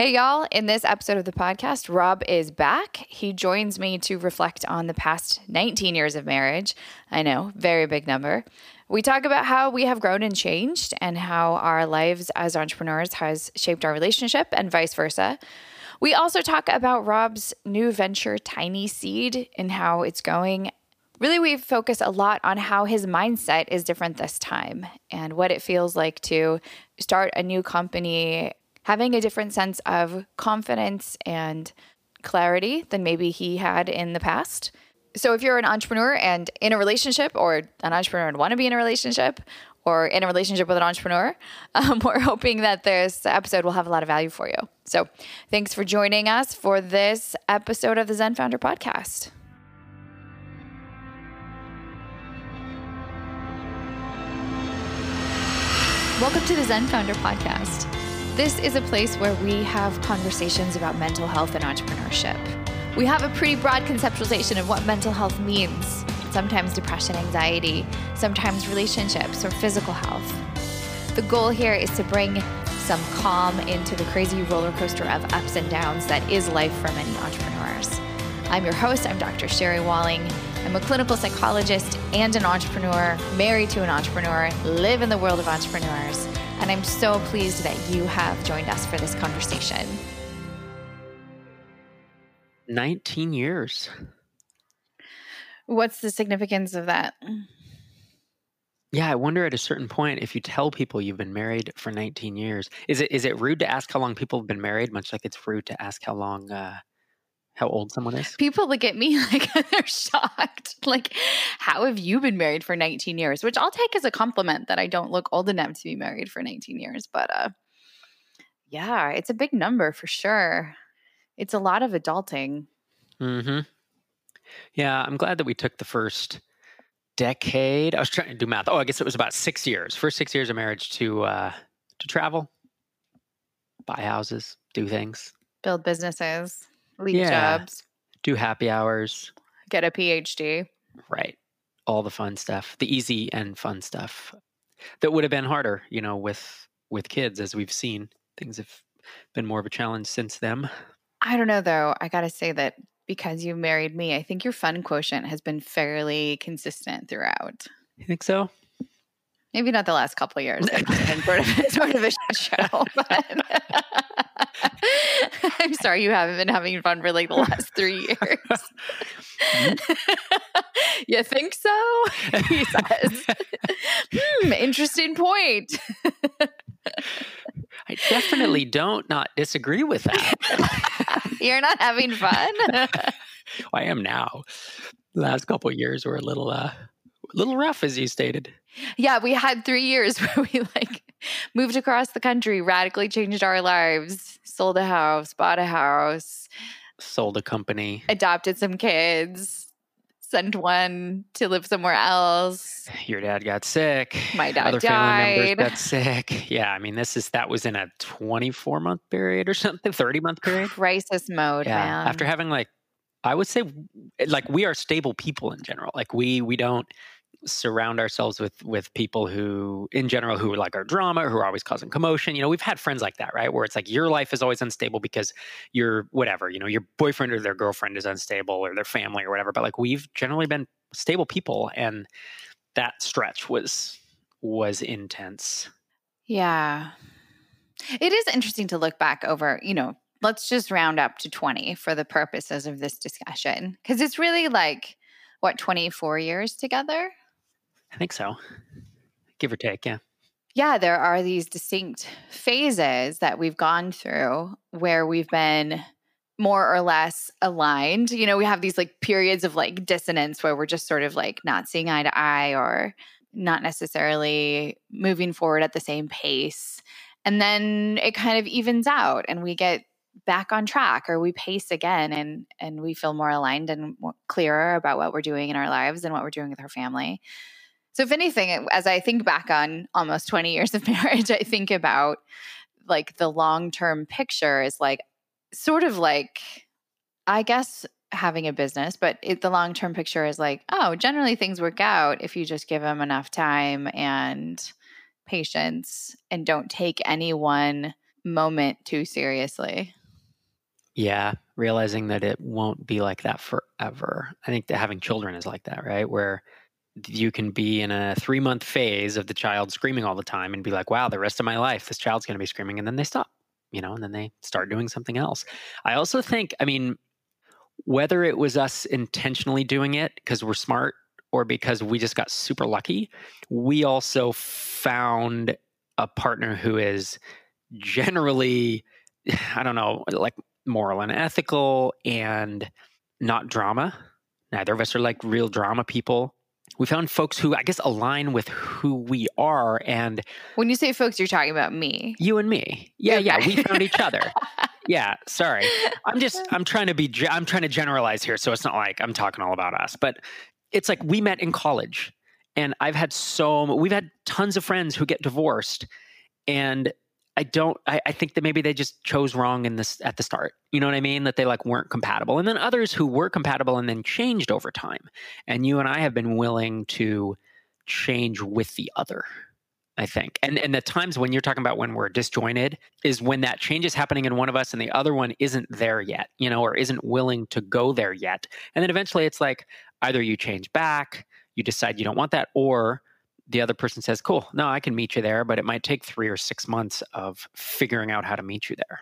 Hey, y'all. In this episode of the podcast, Rob is back. He joins me to reflect on the past 19 years of marriage. I know, very big number. We talk about how we have grown and changed and how our lives as entrepreneurs has shaped our relationship and vice versa. We also talk about Rob's new venture, TinySeed, and how it's going. Really, we focus a lot on how his mindset is different this time and what it feels like to start a new company having a different sense of confidence and clarity than maybe he had in the past. So, if you're an entrepreneur and in a relationship, or an entrepreneur and want to be in a relationship, or in a relationship with an entrepreneur, um, we're hoping that this episode will have a lot of value for you. So, thanks for joining us for this episode of the Zen Founder Podcast. Welcome to the Zen Founder Podcast. This is a place where we have conversations about mental health and entrepreneurship. We have a pretty broad conceptualization of what mental health means sometimes depression, anxiety, sometimes relationships or physical health. The goal here is to bring some calm into the crazy roller coaster of ups and downs that is life for many entrepreneurs. I'm your host, I'm Dr. Sherry Walling. I'm a clinical psychologist and an entrepreneur, married to an entrepreneur, live in the world of entrepreneurs and I'm so pleased that you have joined us for this conversation. 19 years. What's the significance of that? Yeah, I wonder at a certain point if you tell people you've been married for 19 years, is it is it rude to ask how long people have been married, much like it's rude to ask how long uh, how old someone is? People look at me like they're shocked. Like, how have you been married for 19 years? Which I'll take as a compliment that I don't look old enough to be married for 19 years. But uh, yeah, it's a big number for sure. It's a lot of adulting. Hmm. Yeah, I'm glad that we took the first decade. I was trying to do math. Oh, I guess it was about six years. First six years of marriage to uh, to travel, buy houses, do things, build businesses leave yeah. jobs, do happy hours, get a PhD. Right. All the fun stuff, the easy and fun stuff that would have been harder, you know, with with kids as we've seen. Things have been more of a challenge since then. I don't know though. I got to say that because you married me, I think your fun quotient has been fairly consistent throughout. You think so? Maybe not the last couple years. It's been sort of sort of a show, but I'm sorry you haven't been having fun for like the last three years. you think so? He says. hmm, interesting point. I definitely don't not disagree with that. You're not having fun. I am now. The last couple years were a little uh a little rough as you stated. Yeah, we had 3 years where we like moved across the country, radically changed our lives, sold a house, bought a house, sold a company, adopted some kids, sent one to live somewhere else. Your dad got sick. My dad Other died. family members got sick. Yeah, I mean, this is that was in a 24 month period or something, 30 month period. Crisis mode, yeah. man. After having like, I would say, like we are stable people in general. Like we we don't surround ourselves with with people who in general who like our drama who are always causing commotion you know we've had friends like that right? Where it's like your life is always unstable because your whatever you know your boyfriend or their girlfriend is unstable or their family or whatever but like we've generally been stable people and that stretch was was intense. Yeah. It is interesting to look back over you know let's just round up to 20 for the purposes of this discussion because it's really like what 24 years together I think so. Give or take, yeah. Yeah, there are these distinct phases that we've gone through where we've been more or less aligned. You know, we have these like periods of like dissonance where we're just sort of like not seeing eye to eye or not necessarily moving forward at the same pace. And then it kind of evens out and we get back on track or we pace again and and we feel more aligned and clearer about what we're doing in our lives and what we're doing with our family. So, if anything, as I think back on almost 20 years of marriage, I think about like the long term picture is like sort of like, I guess, having a business, but it, the long term picture is like, oh, generally things work out if you just give them enough time and patience and don't take any one moment too seriously. Yeah, realizing that it won't be like that forever. I think that having children is like that, right? Where you can be in a three month phase of the child screaming all the time and be like, wow, the rest of my life, this child's going to be screaming. And then they stop, you know, and then they start doing something else. I also think, I mean, whether it was us intentionally doing it because we're smart or because we just got super lucky, we also found a partner who is generally, I don't know, like moral and ethical and not drama. Neither of us are like real drama people. We found folks who I guess align with who we are. And when you say folks, you're talking about me. You and me. Yeah, okay. yeah. We found each other. yeah, sorry. I'm just I'm trying to be I'm trying to generalize here so it's not like I'm talking all about us. But it's like we met in college and I've had so we've had tons of friends who get divorced and I don't I, I, think that maybe they just chose wrong in this at the start. You know what I mean? That they like weren't compatible. And then others who were compatible and then changed over time. And you and I have been willing to change with the other. I think. And and the times when you're talking about when we're disjointed is when that change is happening in one of us and the other one isn't there yet, you know, or isn't willing to go there yet. And then eventually it's like either you change back, you decide you don't want that, or the other person says, Cool, no, I can meet you there, but it might take three or six months of figuring out how to meet you there.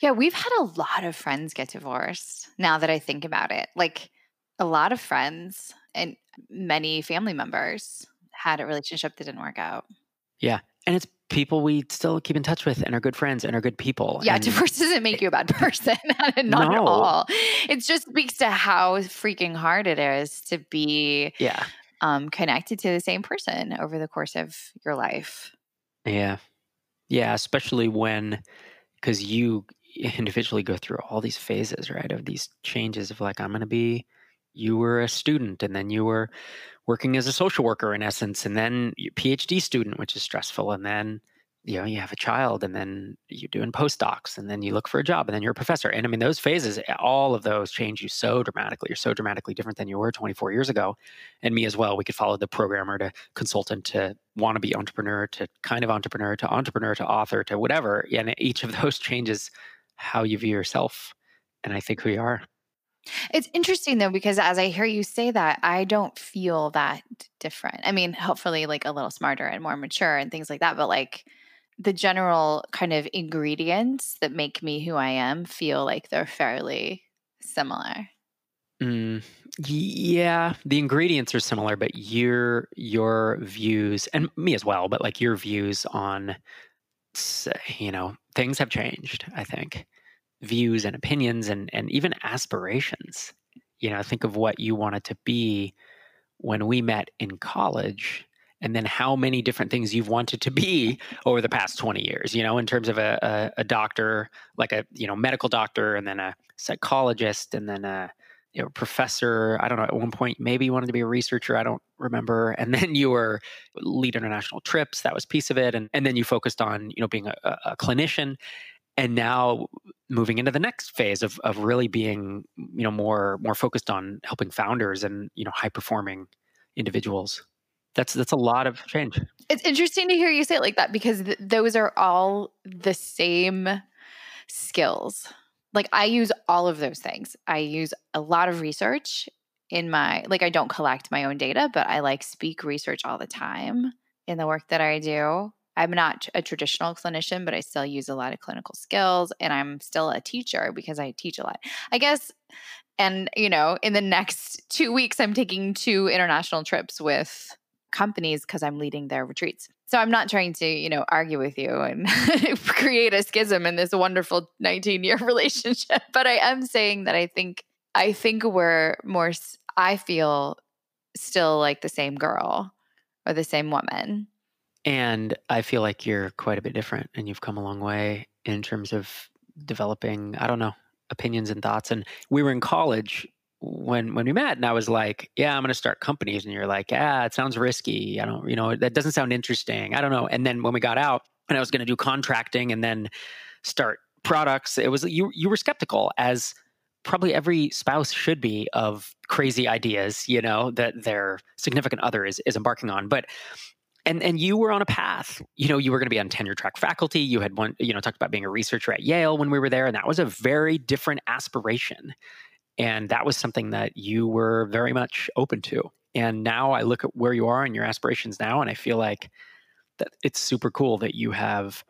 Yeah, we've had a lot of friends get divorced now that I think about it. Like a lot of friends and many family members had a relationship that didn't work out. Yeah. And it's people we still keep in touch with and are good friends and are good people. Yeah, and divorce doesn't make you a bad person. Not no. at all. It just speaks to how freaking hard it is to be yeah um, connected to the same person over the course of your life. Yeah. Yeah. Especially when, because you individually go through all these phases, right? Of these changes of like, I'm going to be, you were a student and then you were working as a social worker in essence, and then PhD student, which is stressful. And then you know you have a child and then you're doing postdocs and then you look for a job and then you're a professor. And i mean those phases eh, all of those change you so dramatically. You're so dramatically different than you were 24 years ago. And me as well we could follow the programmer to consultant to want to be entrepreneur to kind of entrepreneur to entrepreneur to author to whatever. And each of those changes how you view yourself. And i think who you are. It's interesting though because as I hear you say that, I don't feel that different. I mean, hopefully like a little smarter and more mature and things like that, but like the general kind of ingredients that make me who I am feel like they're fairly similar. Mm, yeah, the ingredients are similar, but your your views and me as well, but like your views on you know things have changed. I think views and opinions and and even aspirations. You know, think of what you wanted to be when we met in college and then how many different things you've wanted to be over the past 20 years you know in terms of a, a, a doctor like a you know medical doctor and then a psychologist and then a you know, professor. I don't know at one point maybe you wanted to be a researcher i don't remember. And then you were lead international trips that was piece of it and, and then you focused on you know being a, a clinician and now moving into the next phase of, of really being you know more more focused on helping founders and you know high performing individuals that's that's a lot of change. It's interesting to hear you say it like that because th- those are all the same skills. Like I use all of those things. I use a lot of research in my like I don't collect my own data, but I like speak research all the time in the work that I do. I'm not a traditional clinician, but I still use a lot of clinical skills and I'm still a teacher because I teach a lot. I guess and you know, in the next 2 weeks I'm taking two international trips with companies because I'm leading their retreats. So I'm not trying to, you know, argue with you and create a schism in this wonderful 19 year relationship, but I am saying that I think I think we're more I feel still like the same girl or the same woman. And I feel like you're quite a bit different and you've come a long way in terms of developing, I don't know, opinions and thoughts. And we were in college when when we met and I was like, yeah, I'm going to start companies and you're like, "Yeah, it sounds risky. I don't, you know, that doesn't sound interesting. I don't know." And then when we got out and I was going to do contracting and then start products, it was you you were skeptical as probably every spouse should be of crazy ideas, you know, that their significant other is is embarking on. But and and you were on a path you know you were going to be on tenure track faculty you had one you know talked about being a researcher at yale when we were there and that was a very different aspiration and that was something that you were very much open to and now i look at where you are and your aspirations now and i feel like that it's super cool that you have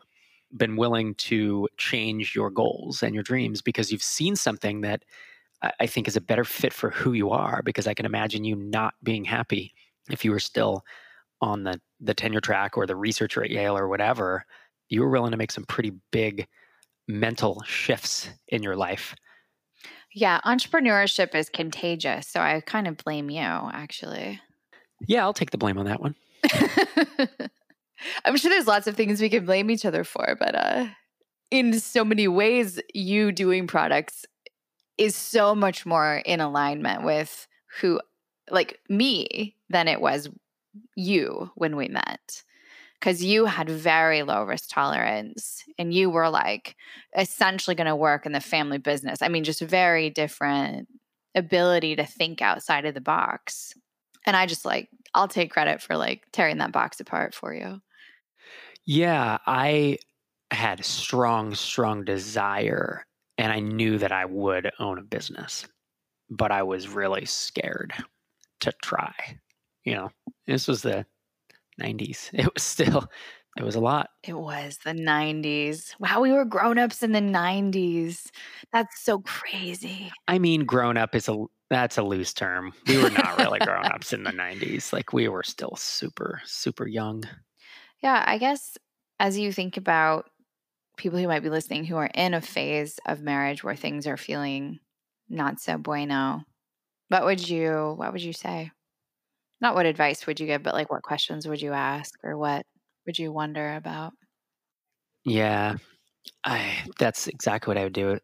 been willing to change your goals and your dreams because you've seen something that I think is a better fit for who you are because I can imagine you not being happy if you were still on the the tenure track or the researcher at Yale or whatever, you were willing to make some pretty big mental shifts in your life. Yeah, entrepreneurship is contagious, so I kind of blame you actually. Yeah, I'll take the blame on that one. I'm sure there's lots of things we can blame each other for, but uh in so many ways you doing products is so much more in alignment with who like me than it was you when we met because you had very low risk tolerance and you were like essentially going to work in the family business. I mean, just very different ability to think outside of the box. And I just like, I'll take credit for like tearing that box apart for you. Yeah, I had strong, strong desire and I knew that I would own a business, but I was really scared to try. You know, this was the 90s. It was still, it was a lot. It was the 90s. Wow, we were grown ups in the 90s. That's so crazy. I mean, grown up is a, that's a loose term. We were not really grown ups in the 90s. Like we were still super, super young. Yeah, I guess as you think about people who might be listening who are in a phase of marriage where things are feeling not so bueno, what would you what would you say? Not what advice would you give, but like what questions would you ask or what would you wonder about? Yeah. I that's exactly what I would do.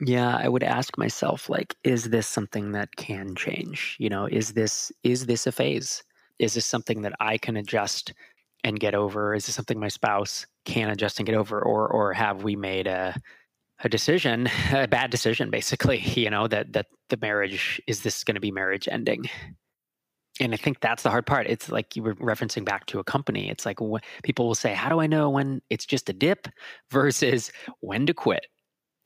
Yeah, I would ask myself like is this something that can change? You know, is this is this a phase? Is this something that I can adjust and get over? Is this something my spouse can adjust and get over or or have we made a a decision, a bad decision basically, you know, that that the marriage is this going to be marriage ending? And I think that's the hard part. It's like you were referencing back to a company. It's like wh- people will say, "How do I know when it's just a dip versus when to quit?"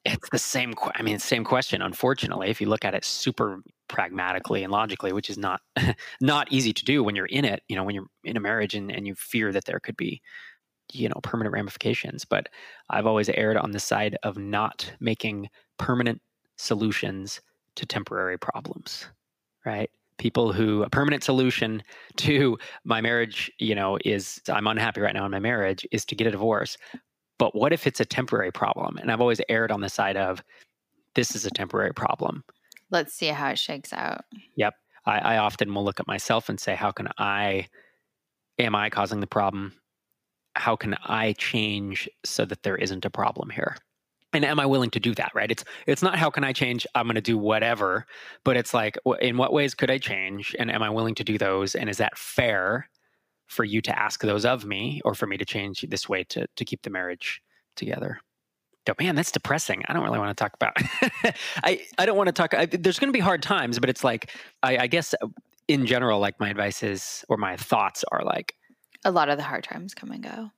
It's the same. Qu- I mean, same question. Unfortunately, if you look at it super pragmatically and logically, which is not not easy to do when you're in it. You know, when you're in a marriage and, and you fear that there could be, you know, permanent ramifications. But I've always erred on the side of not making permanent solutions to temporary problems. Right people who a permanent solution to my marriage, you know, is I'm unhappy right now in my marriage is to get a divorce. But what if it's a temporary problem? And I've always erred on the side of this is a temporary problem. Let's see how it shakes out. Yep. I, I often will look at myself and say, how can I, am I causing the problem? How can I change so that there isn't a problem here? And am i willing to do that right? It's it's not how can i change i'm going to do whatever but it's like in what ways could i change and am i willing to do those and is that fair for you to ask those of me or for me to change this way to to keep the marriage together? Oh, man that's depressing. I don't really want to talk about i i don't want to talk I, there's going to be hard times but it's like I, I guess uh, in general like my advice is or my thoughts are like a lot of the hard times come and go.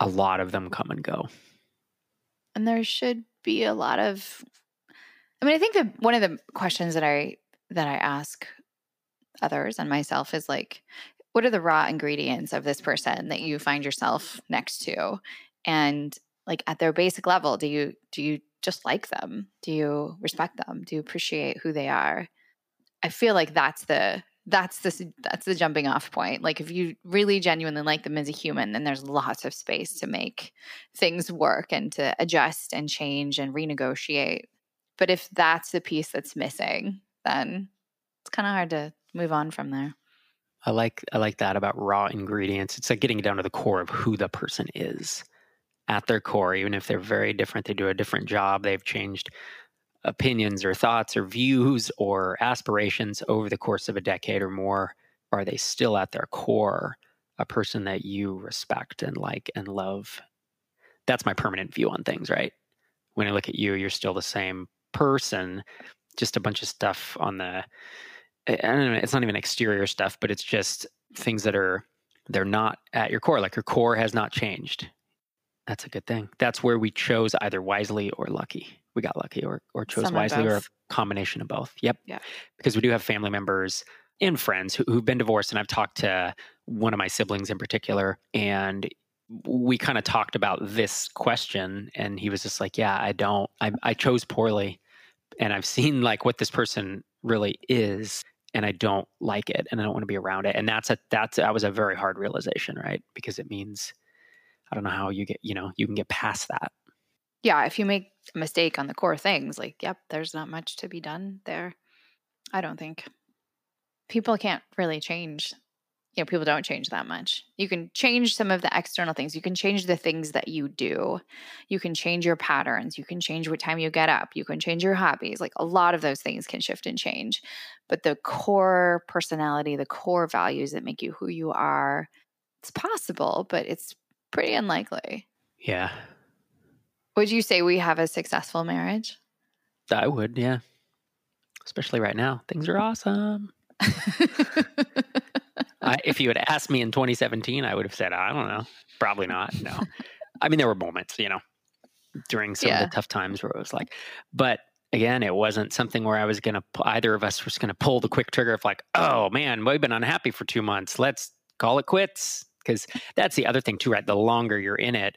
A lot of them come and go and there should be a lot of I mean, I think that one of the questions that I that I ask others and myself is like what are the raw ingredients of this person that you find yourself next to? And like at their basic level do you do you just like them? Do you respect them? Do you appreciate who they are? I feel like that's the that's the that's the jumping off point. Like if you really genuinely like them as a human, then there's lots of space to make things work and to adjust and change and renegotiate. But if that's the piece that's missing, then it's kind of hard to move on from there. I like I like that about raw ingredients. It's like getting down to the core of who the person is at their core, even if they're very different, they do a different job, they've changed opinions or thoughts or views or aspirations over the course of a decade or more, are they still at their core a person that you respect and like and love? That's my permanent view on things, right? When I look at you, you're still the same person, just a bunch of stuff on the I don't know, it's not even exterior stuff, but it's just things that are they're not at your core. Like your core has not changed. That's a good thing. That's where we chose either wisely or lucky. We got lucky or or chose Some wisely or a combination of both. Yep. Yeah. Because we do have family members and friends who, who've been divorced, and I've talked to one of my siblings in particular, and we kind of talked about this question, and he was just like, "Yeah, I don't. I, I chose poorly, and I've seen like what this person really is." And I don't like it, and I don't want to be around it. And that's a that's that was a very hard realization, right? Because it means I don't know how you get you know you can get past that. Yeah, if you make a mistake on the core things, like, yep, there's not much to be done there. I don't think people can't really change. You know, people don't change that much. You can change some of the external things. You can change the things that you do. You can change your patterns. You can change what time you get up. You can change your hobbies. Like a lot of those things can shift and change. But the core personality, the core values that make you who you are, it's possible, but it's pretty unlikely. Yeah, Would you say we have a successful marriage? I would. Yeah, especially right now, things are awesome. I, if you had asked me in 2017, I would have said, I don't know. Probably not. No. I mean, there were moments, you know, during some Yeah. of the tough times where it was like, but again, it wasn't something where I was going to, either of us was going to pull the quick trigger of like, oh man, we've been unhappy for two months. Let's call it quits. Because that's the other thing too, right? The longer you're in it,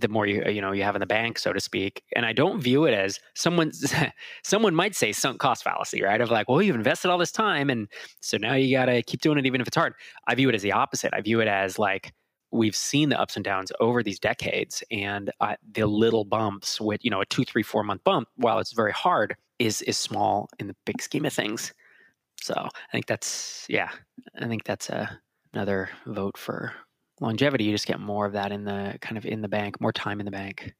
the more you you know you have in the bank, so to speak. And I don't view it as someone someone might say sunk cost fallacy, right? Of like, well, you've invested all this time, and so now you got to keep doing it, even if it's hard. I view it as the opposite. I view it as like we've seen the ups and downs over these decades, and uh, the little bumps with you know a two, three, four month bump, while it's very hard, is is small in the big scheme of things. So I think that's yeah, I think that's a, another vote for longevity. You just get more of that in the kind of in the bank, more time in the bank.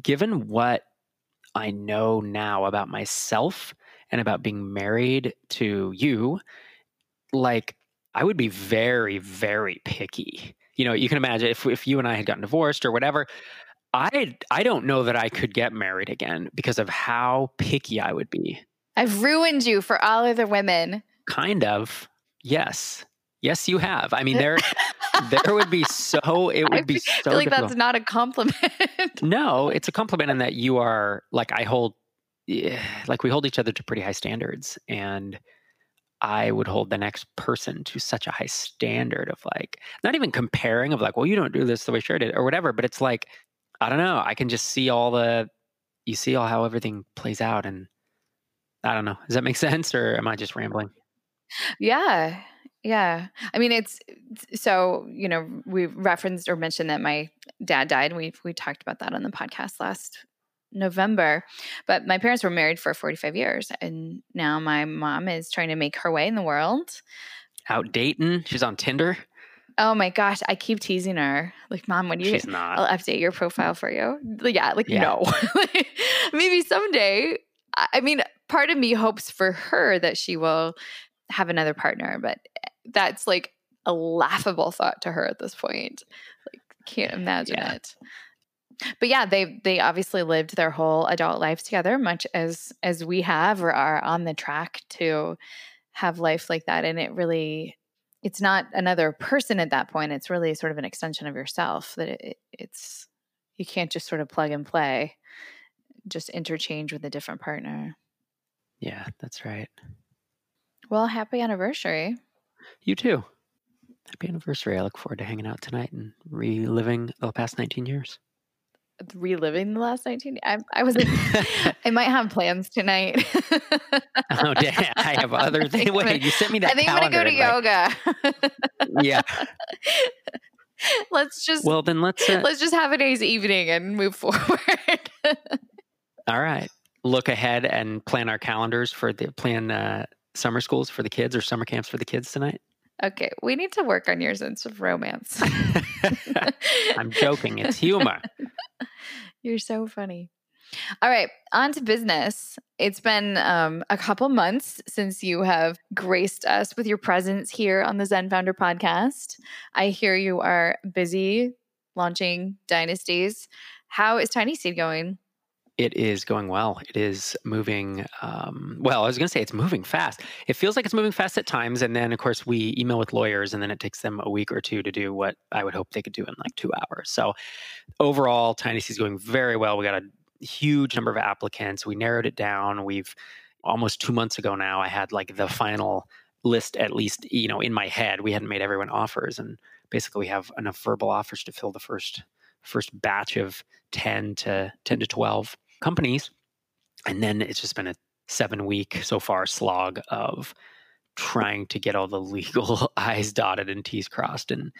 Given what I know now about myself and about being married to you, like I would be very, very picky. You know, you can imagine if if you and I had gotten divorced or whatever, I I don't know that I could get married again because of how picky I would be. I've ruined you for all other women. Kind of. Yes. Yes, you have. I mean, there there would be so it I would be feel so like difficult. that's not a compliment. No, it's a compliment in that you are like I hold, eh, like we hold each other to pretty high standards, and I would hold the next person to such a high standard of like not even comparing of like, well, you don't do this the way Cher did or whatever, but it's like I don't know. I can just see all the you see all how everything plays out, and I don't know. Does that make sense, or am I just rambling? yeah. Yeah. I mean, it's so, you know, we referenced or mentioned that my dad died. We we talked about that on the podcast last November. But my parents were married for 45 years and now my mom is trying to make her way in the world. Out dating? She's on Tinder. Oh my gosh, I keep teasing her. Like, mom, when you She's not. I'll update your profile for you. Yeah, like Yeah. no. Maybe someday. I I mean, part of me hopes for her that she will have another partner, but that's like a laughable thought to her at this point. Like, can't imagine Yeah. it. But yeah, they they obviously lived their whole adult life together, much as as we have or are on the track to have life like that. And it really it's not another person at that point. It's really sort of an extension of yourself that it, it's, you can't just sort of plug and play, just interchange with a different partner. Yeah, that's right. Well, happy anniversary. You too. Happy anniversary. I look forward to hanging out tonight and reliving the past 19 years. Reliving the last 19 I, I was, I might have plans tonight. oh, damn. I have other things. Gonna- Wait, you sent me that I think I'm going to go to yoga. Yeah. let's just, Well, then let's. Uh, let's just have a nice evening and move forward. all right. Look ahead and plan our calendars for the plan uh, summer schools for the kids or summer camps for the kids tonight. okay. We need to work on your sense of romance. I'm joking. It's humor. You're so funny. All right, on to business. It's been um, a couple months since you have graced us with your presence here on the Zen Founder podcast. I hear you are busy launching dynasties. How is TinySeed going? It is going well. It is moving. Um, well, I was going to say it's moving fast. It feels like it's moving fast at times. And then, of course, we email with lawyers, and then it takes them a week or two to do what I would hope they could do in like two hours. So, overall, TinySeed is going very well. We got a huge number of applicants. We narrowed it down. We've almost two months ago now, I had like the final list, at least, you know, in my head. We hadn't made everyone offers. And basically, we have enough verbal offers to fill the first first batch of 10 to 10 to 12 companies. And then it's just been a seven week so far slog of trying to get all the legal I's dotted and T's crossed and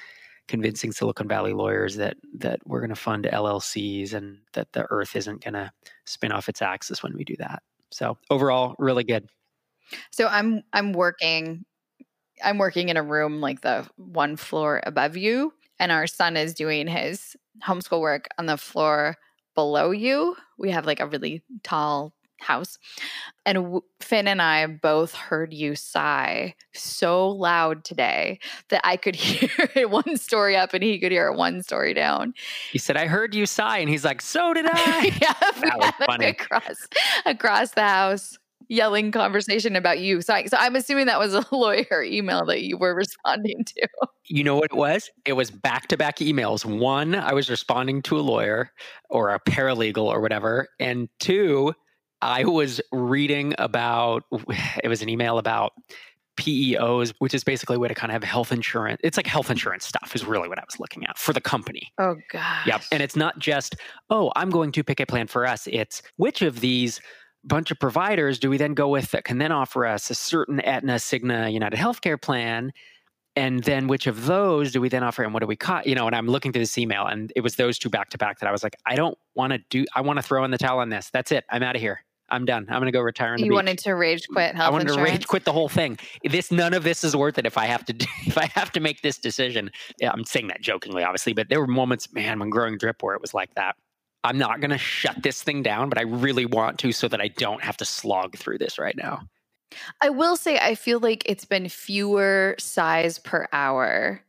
convincing Silicon Valley lawyers that that we're going to fund LLCs and that the earth isn't going to spin off its axis when we do that. So overall, really good. So I'm I'm working I'm working in a room like the one floor above you and our son is doing his homeschool work on the floor below you. We have like a really tall house. And Finn and I both heard you sigh so loud today that I could hear it one story up and he could hear it one story down. He said, I heard you sigh. And he's like, So did I. yeah, that was funny. Across, across the house yelling conversation about you. So, I, so I'm assuming that was a lawyer email that you were responding to. You know what it was? It was back to back emails. One, I was responding to a lawyer or a paralegal or whatever. And two, I was reading about it was an email about PEOs, which is basically a way to kind of have health insurance. It's like health insurance stuff, is really what I was looking at for the company. Oh, God. Yep. And it's not just, oh, I'm going to pick a plan for us. It's which of these bunch of providers do we then go with that can then offer us a certain Aetna, Cigna, United Healthcare plan? And then which of those do we then offer and what do we cut? You know, and I'm looking through this email and it was those two back to back that I was like, I don't want to do, I want to throw in the towel on this. That's it. I'm out of here. I'm done. I'm going to go retire. you wanted to rage quit health I wanted insurance? to rage quit the whole thing. This none of this is worth it if I have to do, if I have to make this decision. Yeah, I'm saying that jokingly, obviously, but there were moments, man, when growing drip where it was like that. I'm not going to shut this thing down, but I really want to so that I don't have to slog through this right now. I will say, I feel like it's been fewer sighs per hour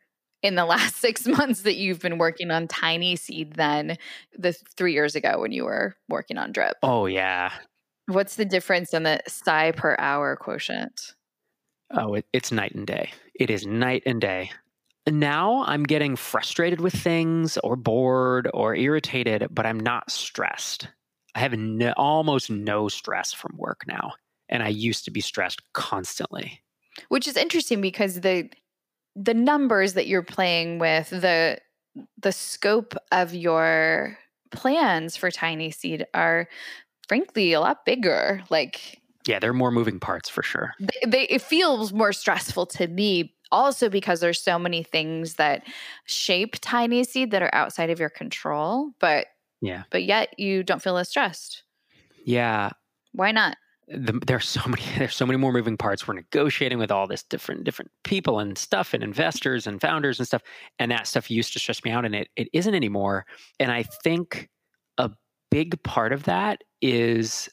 in the last six months that you've been working on TinySeed than the three years ago when you were working on Drip. Oh, yeah. What's the difference in the sigh per hour quotient? Oh, it, it's night and day. It is night and day now I'm getting frustrated with things or bored or irritated, but I'm not stressed. I have no, almost no stress from work now. And I used to be stressed constantly. Which is interesting because the the numbers that you're playing with, the the scope of your plans for TinySeed are frankly a lot bigger. Like yeah, there are more moving parts for sure. They, they, it feels more stressful to me also because there's so many things that shape TinySeed that are outside of your control but yeah. but yet you don't feel as stressed. Yeah. Why not? The, there's so many there's so many more moving parts. We're negotiating with all this different different people and stuff and investors and founders and stuff and that stuff used to stress me out and it it isn't anymore. And i think a big part of that is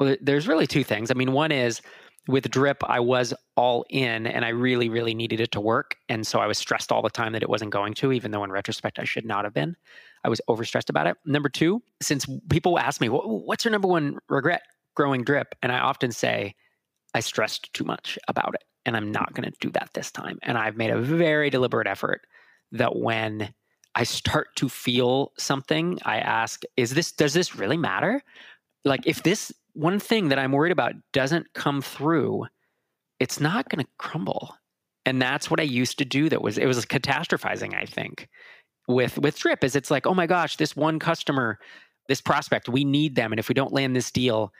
well there's really two things. I mean one is with drip i was all in and i really really needed it to work. And so i was stressed all the time that it wasn't going to even though in retrospect i should not have been. I was overstressed about it. Number two since people ask me what's your number one regret growing drip? And i often say i stressed too much about it and i'm not going to do that this time. And i've made a very deliberate effort that when i start to feel something i ask is this does this really matter? Like if this one thing that I'm worried about doesn't come through, it's not going to crumble. And that's what I used to do. That was it was catastrophizing. I think with with Drip is it's like, oh my gosh, this one customer, this prospect, we need them, and if we don't land this deal,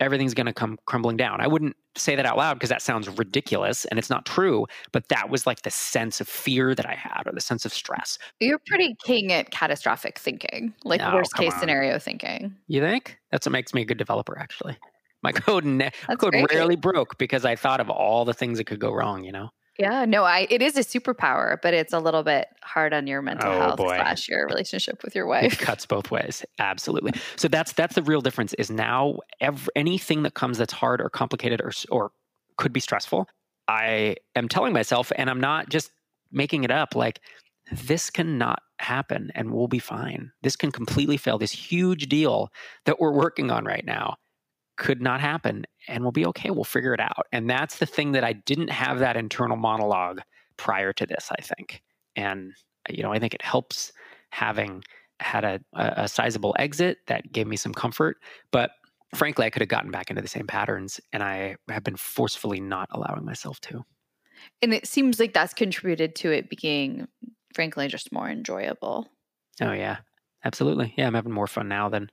everything's going to come crumbling down. I wouldn't say that out loud because that sounds ridiculous and it's not true, but that was like the sense of fear that I had or the sense of stress. You're pretty king at catastrophic thinking, like no, worst case on. scenario thinking. You think? That's what makes me a good developer actually. My code ne- code rarely broke because I thought of all the things that could go wrong, you know. Yeah, no, I it is a superpower, but it's a little bit hard on your mental oh, health boy. slash your relationship with your wife. It cuts both ways, absolutely. So that's that's the real difference. Is now every, anything that comes that's hard or complicated or or could be stressful, I am telling myself, and I'm not just making it up. Like this cannot happen and we'll be fine. This can completely fail. This huge deal that we're working on right now could not happen and we'll be okay. We'll figure it out. And that's the thing that I didn't have that internal monologue prior to this, I think. And, uh, you know, I think it helps having had a, a sizable exit that gave me some comfort. But frankly, I could have gotten back into the same patterns and I have been forcefully not allowing myself to. And it seems like that's contributed to it being, frankly, just more enjoyable. Oh, yeah. Absolutely. Yeah, I'm having more fun now than,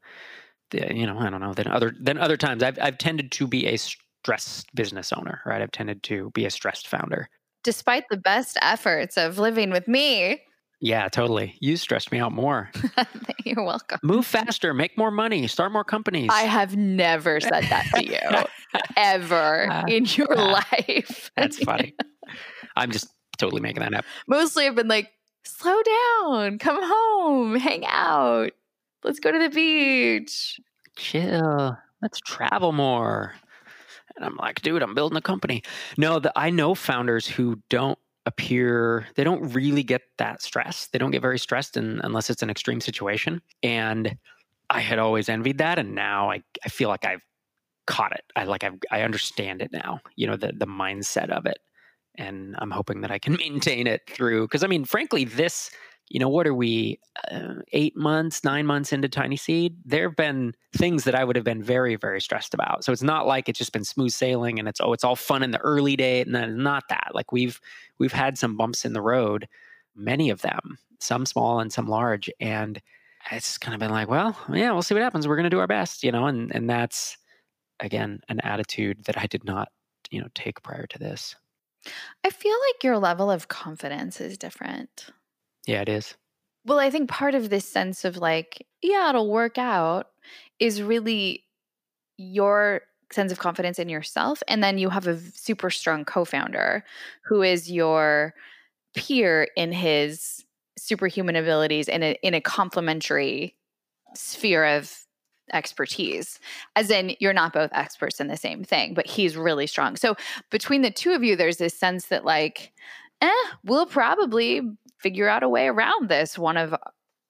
you know, I don't know, than other than other times. I've I've tended to be a stressed business owner, right? I've tended to be a stressed founder. Despite the best efforts of living with me. Yeah, totally. You stressed me out more. You're welcome. Move faster, make more money, start more companies. I have never said that to you ever uh, in your uh, life. That's funny. I'm just totally making that up. Mostly I've been like, slow down, come home, hang out. Let's go to the beach. Chill. Let's travel more. And I'm like, dude, I'm building a company. No, the, I know founders who don't appear they don't really get that stress they don't get very stressed in, unless it's an extreme situation and i had always envied that and now i, I feel like i've caught it i like I've, i understand it now you know the, the mindset of it and i'm hoping that i can maintain it through because i mean frankly this you know, what are we, uh, eight months, nine months into TinySeed? There have been things that I would have been very, very stressed about. So it's not like it's just been smooth sailing and it's oh, it's all fun in the early day, and then not that. Like we've we've had some bumps in the road, many of them, some small and some large, and it's kind of been like, well, yeah, we'll see what happens. We're going to do our best, you know, and and that's again an attitude that I did not, you know, take prior to this. I feel like your level of confidence is different. Yeah, it is. Well, I think part of this sense of like, yeah, it'll work out is really your sense of confidence in yourself. And then you have a super strong co founder who is your peer in his superhuman abilities in a, in a complementary sphere of expertise as in you're not both experts in the same thing but he's really strong so between the two of you there's this sense that like eh we'll probably figure out a way around this one of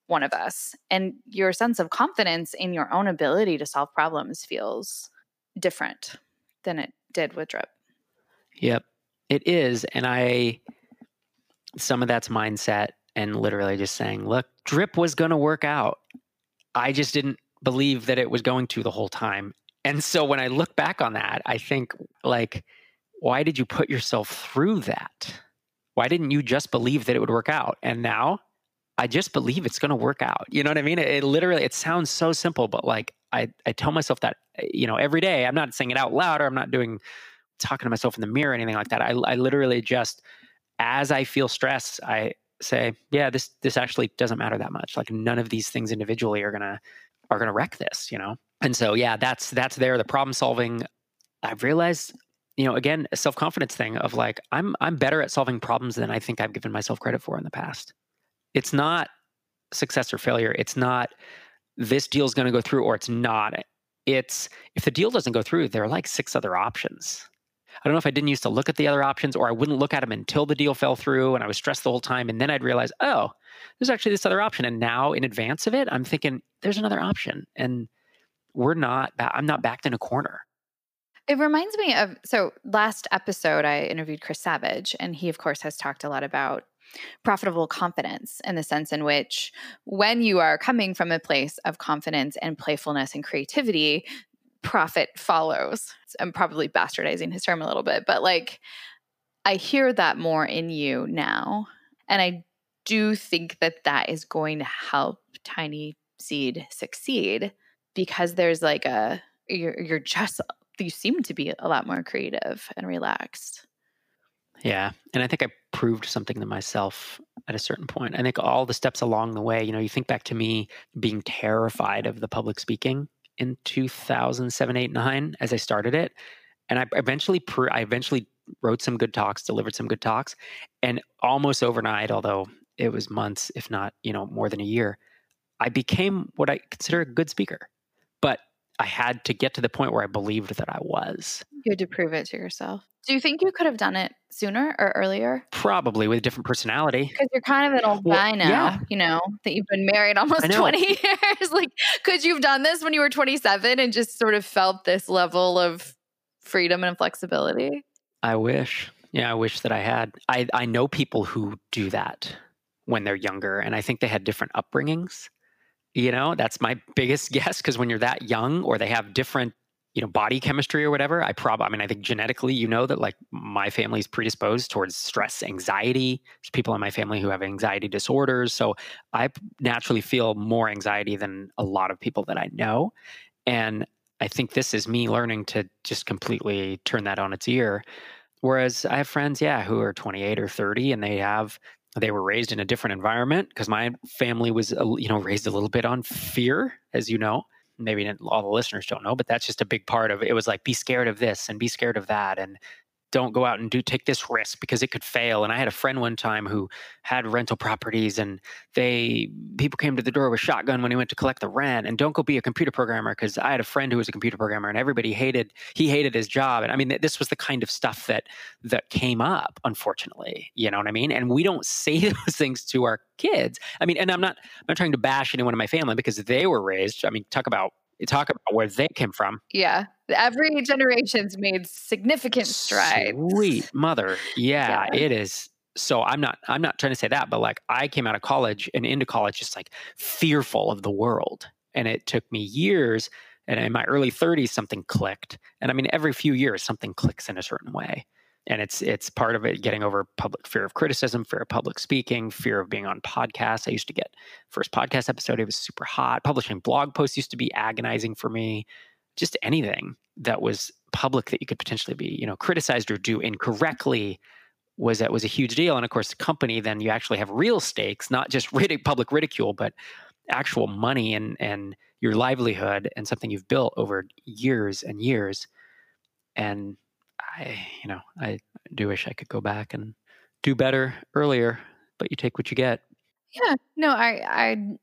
one of us. And your sense of confidence in your own ability to solve problems feels different than it did with drip. Yep. It is and i some of that's mindset and literally just saying look drip was going to work out. I just didn't believe that it was going to the whole time. And so when i look back on that i think like why did you put yourself through that why didn't you just believe that it would work out? And now I just believe it's going to work out. You know what I mean? It, it, literally, it sounds so simple, but like I, I tell myself that, you know, every day. I'm not saying it out loud or I'm not doing, talking to myself in the mirror or anything like that. I, I literally just, as I feel stress, I say, yeah, this, this actually doesn't matter that much. Like none of these things individually are going to, are going to wreck this, you know? And so, yeah, that's, that's there. The problem solving, I've realized you know again a self-confidence thing of like i'm i'm better at solving problems than i think i've given myself credit for in the past. It's not success or failure. It's not this deal's going to go through or it's not. It's if the deal doesn't go through there are like six other options. I don't know if i didn't used to look at the other options or i wouldn't look at them until the deal fell through and i was stressed the whole time and then i'd realize oh there's actually this other option. And now in advance of it i'm thinking there's another option and we're not i'm not backed in a corner it reminds me of so last episode, I interviewed Chris Savage, and he, of course, has talked a lot about profitable confidence in the sense in which when you are coming from a place of confidence and playfulness and creativity, profit follows. I'm probably bastardizing his term a little bit, but like I hear that more in you now. And I do think that that is going to help Tiny Seed succeed because there's like a, you're, you're just you seem to be a lot more creative and relaxed. Yeah. And I think I proved something to myself at a certain point. I think all the steps along the way, you know, you think back to me being terrified of the public speaking in 2007, 8, 9 as I started it. And I eventually, I eventually wrote some good talks, delivered some good talks. And almost overnight, although it was months, if not, you know, more than a year, I became what I consider a good speaker. But I had to get to the point where I believed that I was. You had to prove it to yourself. Do you think you could have done it sooner or earlier? Probably with a different personality. Because you're kind of an old Well, guy now, yeah. you know, that you've been married almost 20 years. like, could you have done this when you were 27 and just sort of felt this level of freedom and flexibility? I wish. Yeah, I wish that I had. I, I know people who do that when they're younger, and I think they had different upbringings. You know, that's my biggest guess because when you're that young or they have different, you know, body chemistry or whatever, I probably, I mean, I think genetically, you know, that like my family's predisposed towards stress, anxiety. There's people in my family who have anxiety disorders. So I naturally feel more anxiety than a lot of people that I know. And I think this is me learning to just completely turn that on its ear. Whereas I have friends, yeah, who are 28 or 30 and they have they were raised in a different environment because my family was uh, you know raised a little bit on fear as you know. Maybe all the listeners don't know but that's just a big part of it was like be scared of this and be scared of that and don't go out and do take this risk because it could fail. And i had a friend one time who had rental properties and they people came to the door with shotgun when he went to collect the rent. And don't go be a computer programmer because i had a friend who was a computer programmer and everybody hated he hated his job. And i mean this was the kind of stuff that that came up unfortunately. You know what i mean? And we don't say those things to our kids. I mean and i'm not i'm not trying to bash anyone in my family because they were raised i mean talk about talk about where they came from. Yeah. Every generation's made significant strides. Sweet mother. Yeah, Yeah. it is. So I'm not I'm not trying to say that, but like I came out of college and into college just like fearful of the world. And it took me years and in my early 30s something clicked. And I mean every few years something clicks in a certain way. And it's it's part of it getting over public fear of criticism, fear of public speaking, fear of being on podcasts. I used to get first podcast episode, it was super hot. Publishing blog posts used to be agonizing for me just anything that was public that you could potentially be you know criticized or do incorrectly was that was a huge deal. And of course the company then you actually have real stakes not just ridic- public ridicule but actual money and and your livelihood and something you've built over years and years. And i you know i do wish i could go back and do better earlier but you take what you get. Yeah. No, I I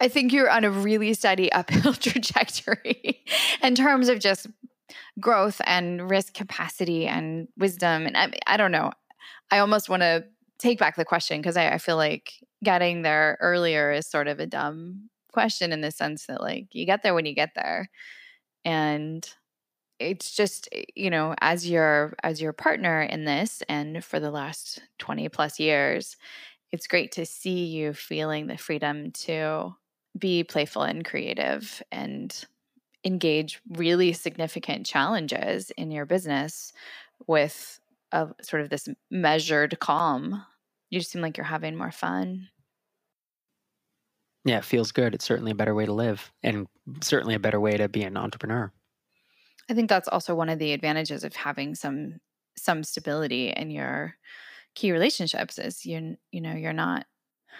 I think you're on a really steady uphill trajectory in terms of just growth and risk capacity and wisdom. And I, I don't know. I almost want to take back the question because I, I feel like getting there earlier is sort of a dumb question in the sense that like you get there when you get there. And it's just you know as your as your partner in this and for the last 20 plus years it's great to see you feeling the freedom to be playful and creative and engage really significant challenges in your business with a sort of this measured calm. You just seem like you're having more fun. yeah it feels good it's certainly a better way to live and certainly a better way to be an entrepreneur I think that's also one of the advantages of having some some stability in your key relationships is you you know you're not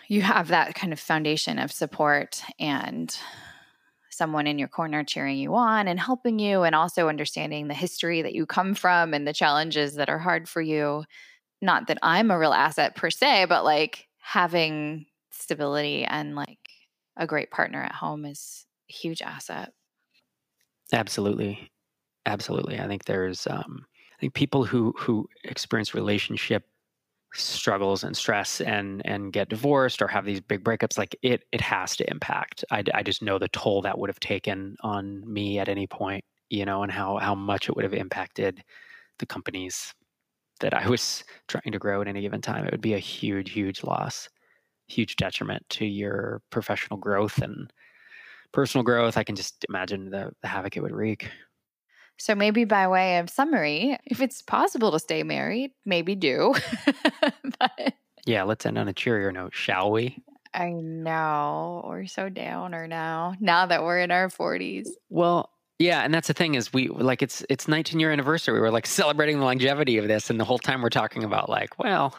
you have that kind of foundation of support and someone in your corner cheering you on and helping you and also understanding the history that you come from and the challenges that are hard for you. Not that I'm a real asset per se but like having stability and like a great partner at home is a huge asset. Absolutely, absolutely. I think there's, um, I think people who who experience relationship struggles and stress and and get divorced or have these big breakups, like it it has to impact. I, I just know the toll that would have taken on me at any point, you know, and how how much it would have impacted the companies that I was trying to grow at any given time. It would be a huge, huge loss, huge detriment to your professional growth and personal growth. I can just imagine the, the havoc it would wreak. So maybe by way of summary, if it's possible to stay married, maybe do. but Yeah, let's end on a cheerier note, shall we? I know we're so downer now. Now that we're in our forties, Well, yeah, and that's the thing is we like it's it's 19 year anniversary. We were like celebrating the longevity of this, and the whole time we're talking about like, well,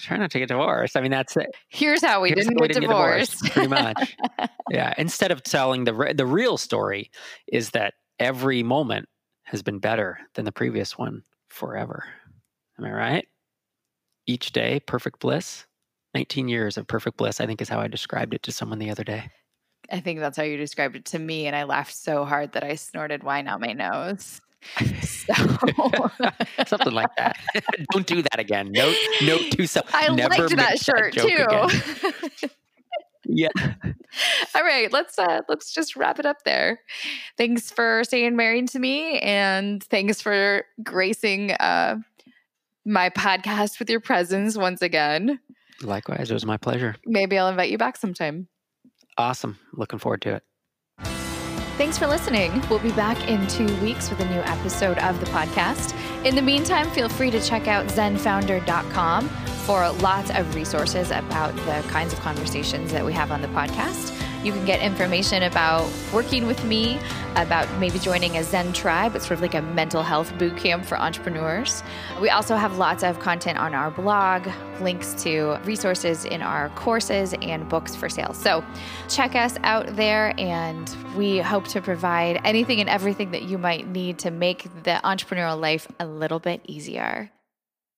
try not to get divorced. I mean, that's it. here's how we Here's didn't how we get didn't divorced. pretty much. yeah. Instead of telling the re- the real story, is that every moment has been better than the previous one forever. Am I right? Each day, perfect bliss. 19 years of perfect bliss, I think, is how I described it to someone the other day. I think that's how you described it to me, and I laughed so hard that I snorted wine out my nose. So Something like that. Don't do that again. Note note to self. I Never liked that shirt joke too. Yeah. All right, let's uh let's just wrap it up there. Thanks for staying married to me and thanks for gracing uh my podcast with your presence once again. Likewise, it was my pleasure. Maybe I'll invite you back sometime. Awesome. Looking forward to it. Thanks for listening. We'll be back in two weeks with a new episode of the podcast. In the meantime, feel free to check out zenfounder.com for lots of resources about the kinds of conversations that we have on the podcast. You can get information about working with me, about maybe joining a Zen tribe. It's sort of like a mental health boot camp for entrepreneurs. We also have lots of content on our blog, links to resources in our courses and books for sale. So check us out there, and we hope to provide anything and everything that you might need to make the entrepreneurial life a little bit easier.